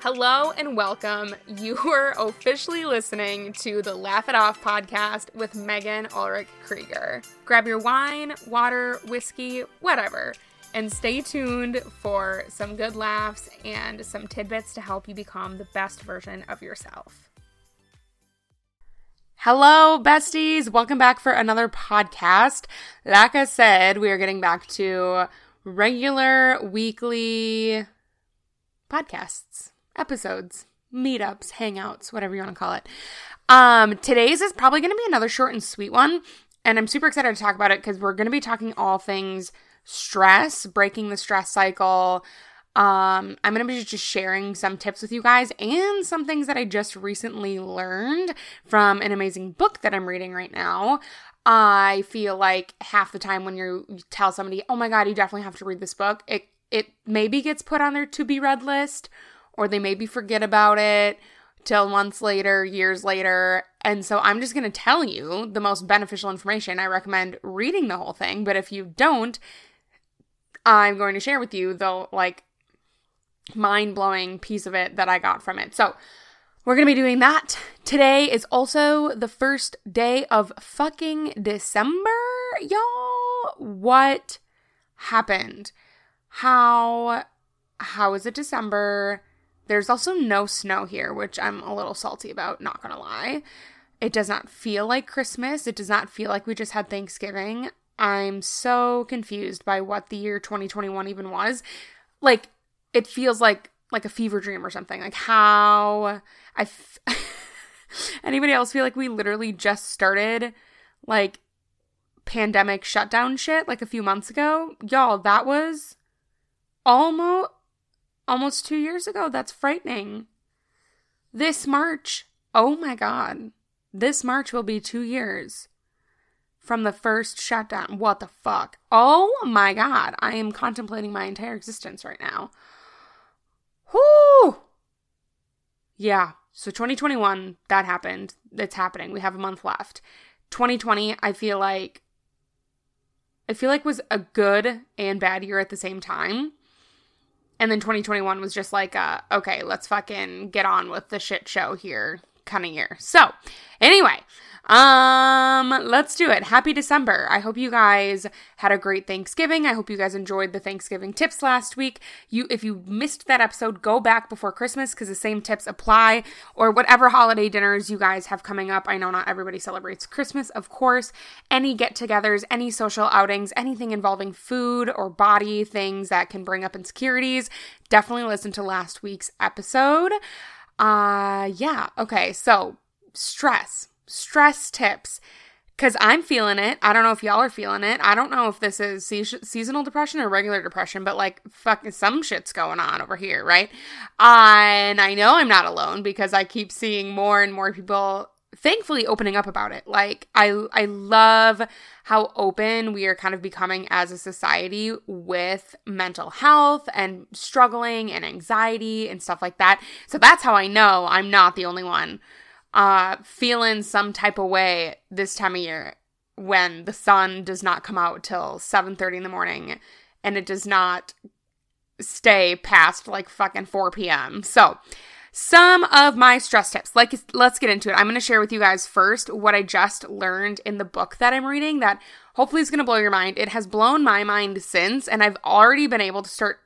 Hello and welcome. You are officially listening to the Laugh It Off podcast with Megan Ulrich Krieger. Grab your wine, water, whiskey, whatever, and stay tuned for some good laughs and some tidbits to help you become the best version of yourself. Hello, besties. Welcome back for another podcast. Like I said, we are getting back to regular weekly podcasts episodes, meetups, hangouts, whatever you want to call it. Um, today's is probably going to be another short and sweet one, and I'm super excited to talk about it because we're going to be talking all things stress, breaking the stress cycle. Um, I'm going to be just sharing some tips with you guys and some things that I just recently learned from an amazing book that I'm reading right now. I feel like half the time when you tell somebody, "Oh my god, you definitely have to read this book," it it maybe gets put on their to be read list or they maybe forget about it till months later, years later. And so I'm just going to tell you the most beneficial information. I recommend reading the whole thing, but if you don't, I'm going to share with you the like mind blowing piece of it that I got from it. So we're going to be doing that. Today is also the first day of fucking December, y'all. What happened? How how is it December? There's also no snow here, which I'm a little salty about, not gonna lie. It does not feel like Christmas. It does not feel like we just had Thanksgiving. I'm so confused by what the year 2021 even was. Like, it feels like like a fever dream or something. Like how I f- anybody else feel like we literally just started like pandemic shutdown shit like a few months ago? Y'all, that was almost almost two years ago. That's frightening. This March, oh my God, this March will be two years from the first shutdown. What the fuck? Oh my God, I am contemplating my entire existence right now. Whoo! Yeah, so 2021, that happened. It's happening. We have a month left. 2020, I feel like I feel like was a good and bad year at the same time. And then 2021 was just like, uh, okay, let's fucking get on with the shit show here kind of year. So, anyway, um, let's do it. Happy December. I hope you guys had a great Thanksgiving. I hope you guys enjoyed the Thanksgiving tips last week. You if you missed that episode, go back before Christmas cuz the same tips apply or whatever holiday dinners you guys have coming up. I know not everybody celebrates Christmas, of course. Any get-togethers, any social outings, anything involving food or body things that can bring up insecurities, definitely listen to last week's episode. Uh yeah, okay. So, stress stress tips because I'm feeling it. I don't know if y'all are feeling it. I don't know if this is se- seasonal depression or regular depression, but like fucking some shit's going on over here, right? Uh, and I know I'm not alone because I keep seeing more and more people thankfully opening up about it. Like I I love how open we are kind of becoming as a society with mental health and struggling and anxiety and stuff like that. So that's how I know I'm not the only one uh, feeling some type of way this time of year when the sun does not come out till 7.30 in the morning and it does not stay past like fucking 4 p.m. So, some of my stress tips. Like let's get into it. I'm going to share with you guys first what I just learned in the book that I'm reading that hopefully is going to blow your mind. It has blown my mind since and I've already been able to start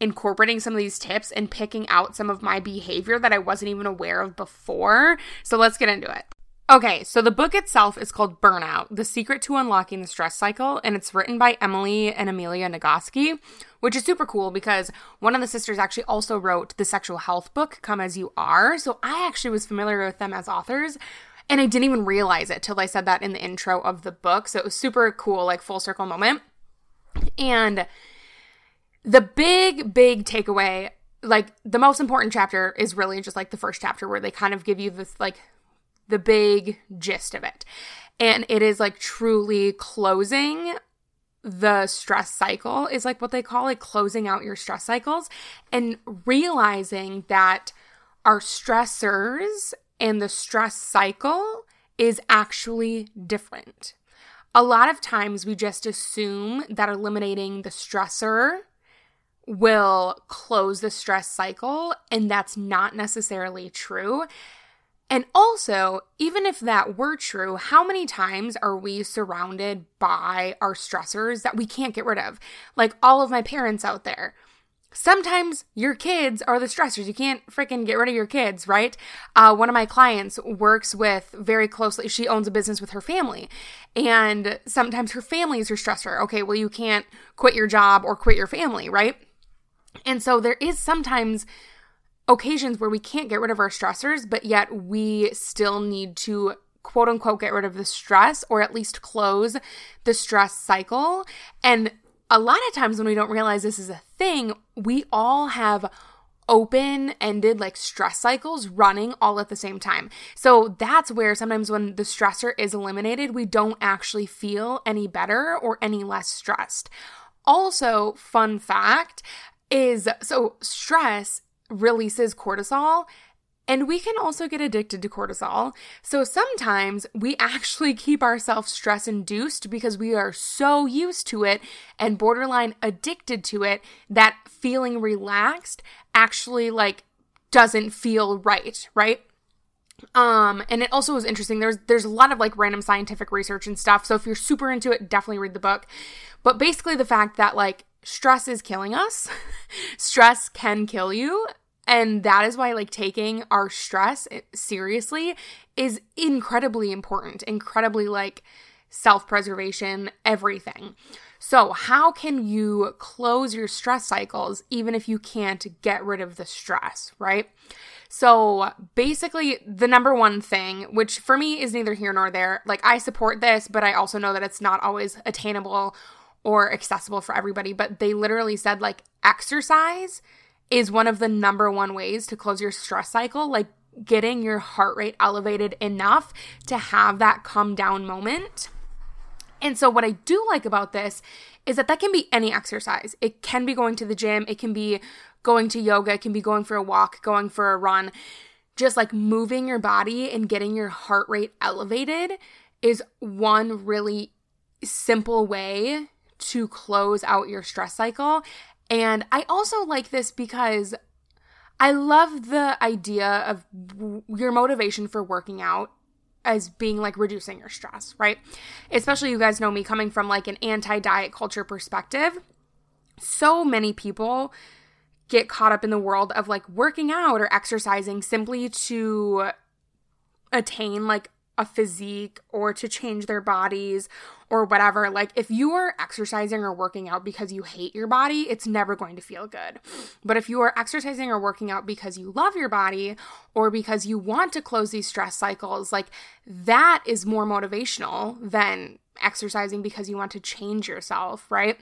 incorporating some of these tips and picking out some of my behavior that I wasn't even aware of before. So let's get into it. Okay, so the book itself is called Burnout The Secret to Unlocking the Stress Cycle, and it's written by Emily and Amelia Nagoski, which is super cool because one of the sisters actually also wrote the sexual health book, Come As You Are. So I actually was familiar with them as authors, and I didn't even realize it till I said that in the intro of the book. So it was super cool, like full circle moment. And the big, big takeaway, like the most important chapter is really just like the first chapter where they kind of give you this like the big gist of it. And it is like truly closing the stress cycle is like what they call like closing out your stress cycles and realizing that our stressors and the stress cycle is actually different. A lot of times we just assume that eliminating the stressor will close the stress cycle, and that's not necessarily true. And also, even if that were true, how many times are we surrounded by our stressors that we can't get rid of? Like all of my parents out there. Sometimes your kids are the stressors. You can't freaking get rid of your kids, right? Uh, one of my clients works with very closely, she owns a business with her family. And sometimes her family is her stressor. Okay, well, you can't quit your job or quit your family, right? And so there is sometimes occasions where we can't get rid of our stressors, but yet we still need to quote unquote get rid of the stress or at least close the stress cycle. And a lot of times when we don't realize this is a thing, we all have open ended like stress cycles running all at the same time. So that's where sometimes when the stressor is eliminated, we don't actually feel any better or any less stressed. Also, fun fact is so stress releases cortisol. And we can also get addicted to cortisol. So sometimes we actually keep ourselves stress induced because we are so used to it and borderline addicted to it that feeling relaxed actually like doesn't feel right, right? Um, and it also was interesting. There's there's a lot of like random scientific research and stuff. So if you're super into it, definitely read the book. But basically the fact that like stress is killing us. stress can kill you. And that is why, like, taking our stress eh, seriously is incredibly important, incredibly, like, self preservation, everything. So, how can you close your stress cycles even if you can't get rid of the stress, right? So, basically, the number one thing, which for me is neither here nor there, like, I support this, but I also know that it's not always attainable or accessible for everybody, but they literally said like exercise is one of the number one ways to close your stress cycle, like getting your heart rate elevated enough to have that come down moment. And so, what I do like about this is that that can be any exercise. It can be going to the gym, it can be going to yoga, it can be going for a walk, going for a run. Just like moving your body and getting your heart rate elevated is one really simple way to close out your stress cycle. And I also like this because I love the idea of your motivation for working out as being like reducing your stress, right? Especially you guys know me coming from like an anti diet culture perspective. So many people get caught up in the world of like working out or exercising simply to attain like a physique or to change their bodies or whatever. Like, if you are exercising or working out because you hate your body, it's never going to feel good. But if you are exercising or working out because you love your body or because you want to close these stress cycles, like, that is more motivational than exercising because you want to change yourself, right?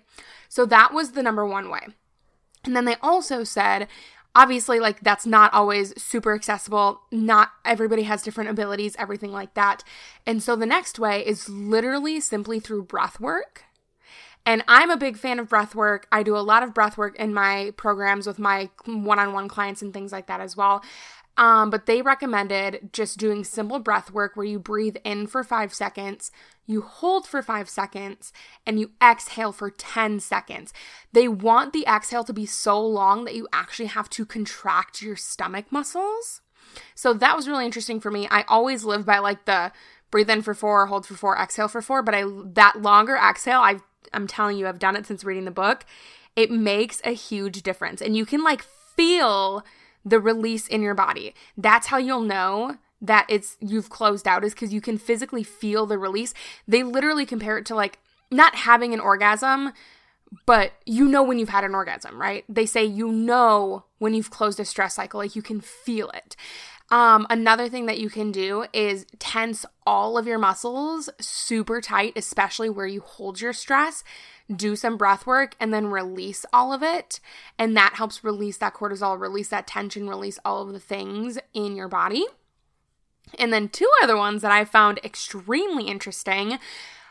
So, that was the number one way. And then they also said obviously like that's not always super accessible not everybody has different abilities everything like that and so the next way is literally simply through breath work and I'm a big fan of breath work. I do a lot of breath work in my programs with my one on one clients and things like that as well. Um, but they recommended just doing simple breath work where you breathe in for five seconds, you hold for five seconds, and you exhale for 10 seconds. They want the exhale to be so long that you actually have to contract your stomach muscles. So that was really interesting for me. I always live by like the breathe in for four, hold for four, exhale for four, but I that longer exhale, I I'm telling you, I've done it since reading the book. It makes a huge difference. And you can like feel the release in your body. That's how you'll know that it's you've closed out is because you can physically feel the release. They literally compare it to like not having an orgasm, but you know when you've had an orgasm, right? They say you know when you've closed a stress cycle, like you can feel it. Um, another thing that you can do is tense all of your muscles super tight, especially where you hold your stress do some breath work and then release all of it. And that helps release that cortisol, release that tension, release all of the things in your body. And then two other ones that I found extremely interesting.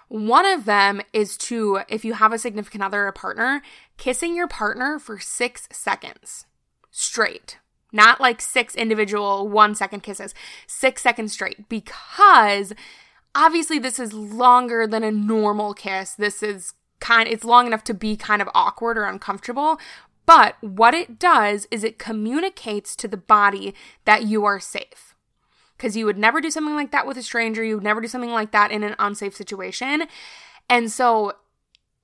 One of them is to, if you have a significant other or a partner, kissing your partner for six seconds straight. Not like six individual one second kisses, six seconds straight, because obviously this is longer than a normal kiss. This is kind it's long enough to be kind of awkward or uncomfortable But what it does is it communicates to the body that you are safe. Because you would never do something like that with a stranger. You would never do something like that in an unsafe situation. And so,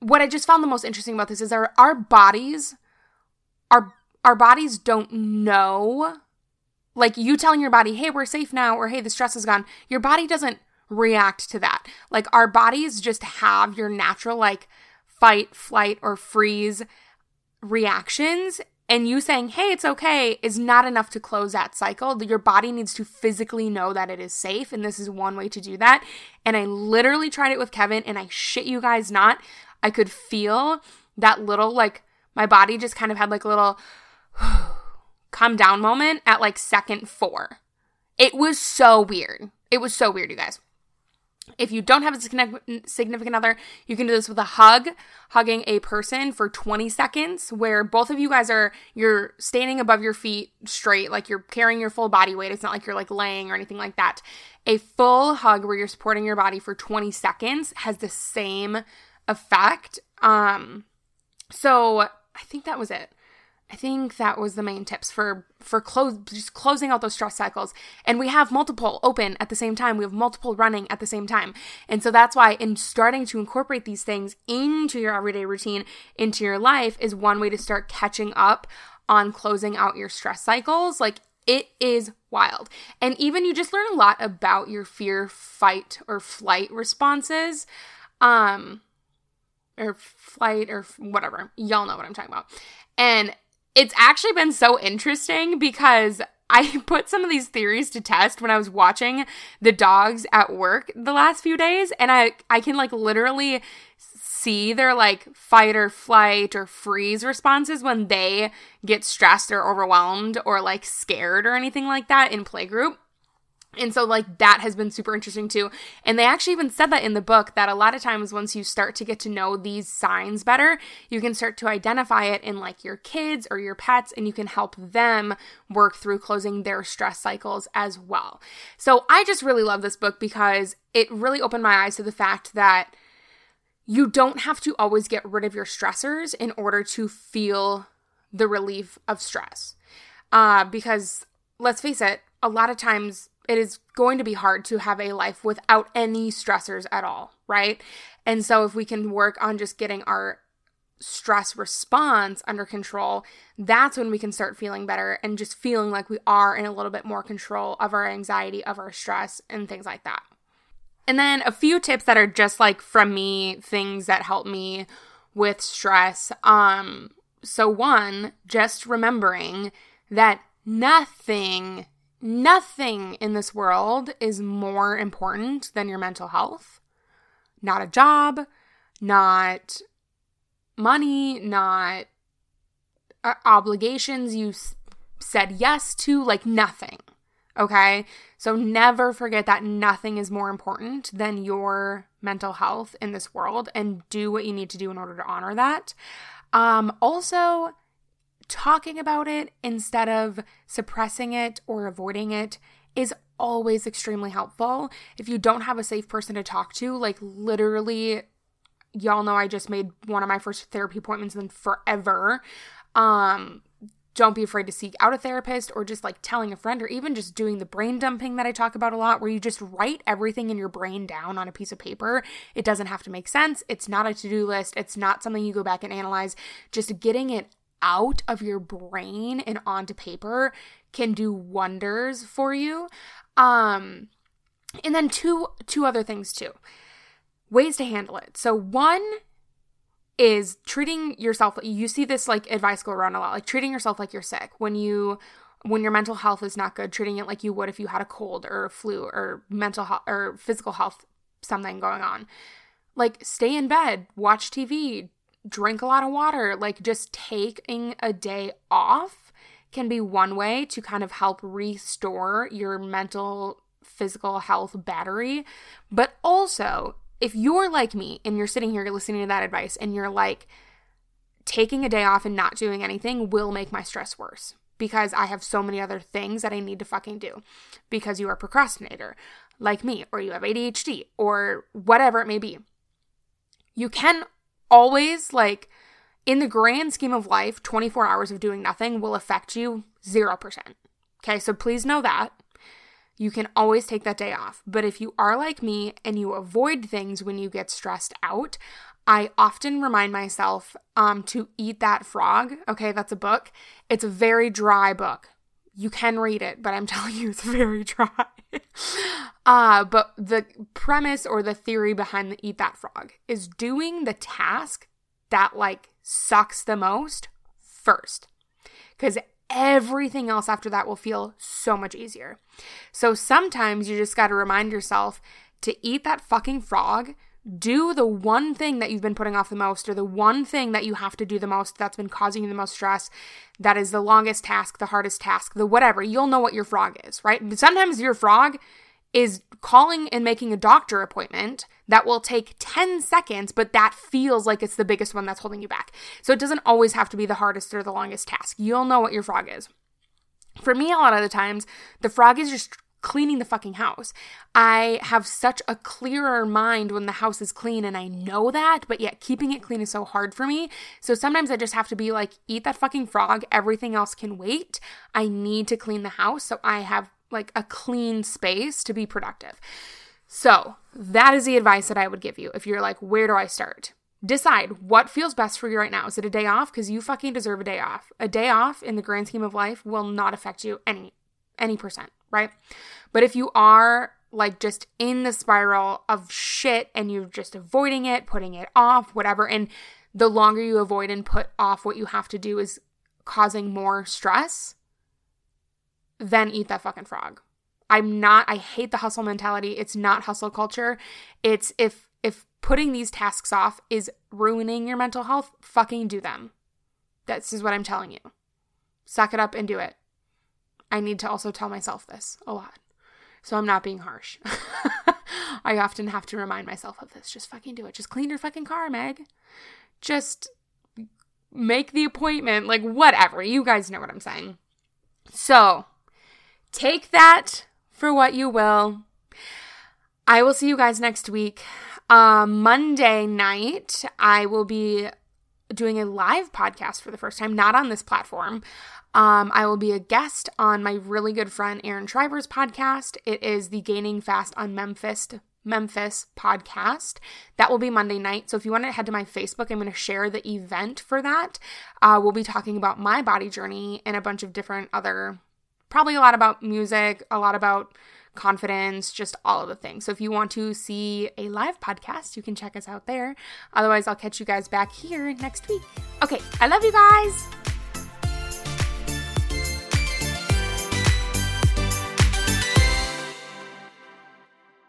what I just found the most interesting about this is our, our bodies, our, our bodies don't know. Like you telling your body, hey, we're safe now, or hey, the stress is gone. Your body doesn't react to that. Like our bodies just have your natural, like, fight, flight, or freeze reactions and you saying, hey, it's okay, is not enough to close that cycle. Your body needs to physically know that it is safe. And this is one way to do that. And I literally tried it with Kevin, and I shit you guys not. I could feel that little, like, my body just kind of had like a little come down moment at like second four. It was so weird. It was so weird, you guys. If you don't have a significant other, you can do this with a hug, hugging a person for 20 seconds, where both of you guys are, you're standing above your feet straight, like you're carrying your full body weight. It's not like you're like laying or anything like that. A full hug where you're supporting your body for 20 seconds has the same effect. Um, so I think that was it. I think that was the main tips for for close just closing out those stress cycles. And we have multiple open at the same time. We have multiple running at the same time. And so that's why in starting to incorporate these things into your everyday routine, into your life is one way to start catching up on closing out your stress cycles. Like it is wild. And even you just learn a lot about your fear, fight, or flight responses. Um or flight or whatever. Y'all know what I'm talking about. And it's actually been so interesting because I put some of these theories to test when I was watching the dogs at work the last few days and I I can like literally see their like fight or flight or freeze responses when they get stressed or overwhelmed or like scared or anything like that in playgroup. And so, like, that has been super interesting too. And they actually even said that in the book that a lot of times, once you start to get to know these signs better, you can start to identify it in like your kids or your pets, and you can help them work through closing their stress cycles as well. So, I just really love this book because it really opened my eyes to the fact that you don't have to always get rid of your stressors in order to feel the relief of stress. Uh, because let's face it, a lot of times it is going to be hard to have a life without any stressors at all, right? And so if we can work on just getting our stress response under control, that's when we can start feeling better and just feeling like we are in a little bit more control of our anxiety, of our stress, and things like that. And then a few tips that are just like from me, things that help me with stress. Um so one, just remembering that nothing Nothing in this world is more important than your mental health. Not a job, not money, not uh, obligations you said yes to, like nothing. Okay? So never forget that nothing is more important than your mental health in this world and do what you need to do in order to honor that. Um, also, talking about it instead of suppressing it or avoiding it is always extremely helpful. If you don't have a safe person to talk to, like literally y'all know I just made one of my first therapy appointments in forever. Um don't be afraid to seek out a therapist or just like telling a friend or even just doing the brain dumping that I talk about a lot where you just write everything in your brain down on a piece of paper. It doesn't have to make sense. It's not a to-do list. It's not something you go back and analyze. Just getting it out of your brain and onto paper can do wonders for you. Um and then two two other things too. Ways to handle it. So one is treating yourself you see this like advice go around a lot like treating yourself like you're sick when you when your mental health is not good treating it like you would if you had a cold or a flu or mental health or physical health something going on like stay in bed watch tv drink a lot of water. Like just taking a day off can be one way to kind of help restore your mental, physical health battery. But also, if you're like me and you're sitting here listening to that advice and you're like, taking a day off and not doing anything will make my stress worse because I have so many other things that I need to fucking do. Because you are a procrastinator like me, or you have ADHD, or whatever it may be. You can always like in the grand scheme of life, 24 hours of doing nothing will affect you 0%. Okay, so please know that. You can always take that day off. But if you are like me and you avoid things when you get stressed out, I often remind myself um, to eat that frog. Okay, that's a book. It's a very dry book. You can read it, but I'm telling you, it's very dry. uh, but the premise or the theory behind the Eat That Frog is doing the task that like sucks the most first. Because everything else after that will feel so much easier. So sometimes you just got to remind yourself to eat that fucking frog. Do the one thing that you've been putting off the most, or the one thing that you have to do the most that's been causing you the most stress, that is the longest task, the hardest task, the whatever. You'll know what your frog is, right? Sometimes your frog is calling and making a doctor appointment that will take 10 seconds, but that feels like it's the biggest one that's holding you back. So it doesn't always have to be the hardest or the longest task. You'll know what your frog is. For me, a lot of the times, the frog is just cleaning the fucking house. I have such a clearer mind when the house is clean and I know that, but yet keeping it clean is so hard for me. So sometimes I just have to be like, eat that fucking frog. Everything else can wait. I need to clean the house so I have like a clean space to be productive. So, that is the advice that I would give you if you're like, where do I start? Decide what feels best for you right now. Is it a day off? Because you fucking deserve a day off. A day off in the grand scheme of life will not affect you any any percent, right? But if you are like just in the spiral of shit and you're just avoiding it, putting it off, whatever, and the longer you avoid and put off what you have to do is causing more stress, then eat that fucking frog. I'm not I hate the hustle mentality. It's not hustle culture. It's if if putting these tasks off is ruining your mental health, fucking do them. This is what I'm telling you. Suck it up and do it. I need to also tell myself this a lot. So I'm not being harsh. I often have to remind myself of this. Just fucking do it. Just clean your fucking car, Meg. Just make the appointment. Like, whatever. You guys know what I'm saying. So, take that for what you will. I will see you guys next week. Uh, Monday night, I will be doing a live podcast for the first time, not on this platform. Um, I will be a guest on my really good friend Aaron Shriver's podcast. It is the Gaining Fast on Memphis Memphis podcast. That will be Monday night. So if you want to head to my Facebook, I'm going to share the event for that. Uh, we'll be talking about my body journey and a bunch of different other probably a lot about music, a lot about confidence, just all of the things. So if you want to see a live podcast, you can check us out there. Otherwise, I'll catch you guys back here next week. Okay, I love you guys.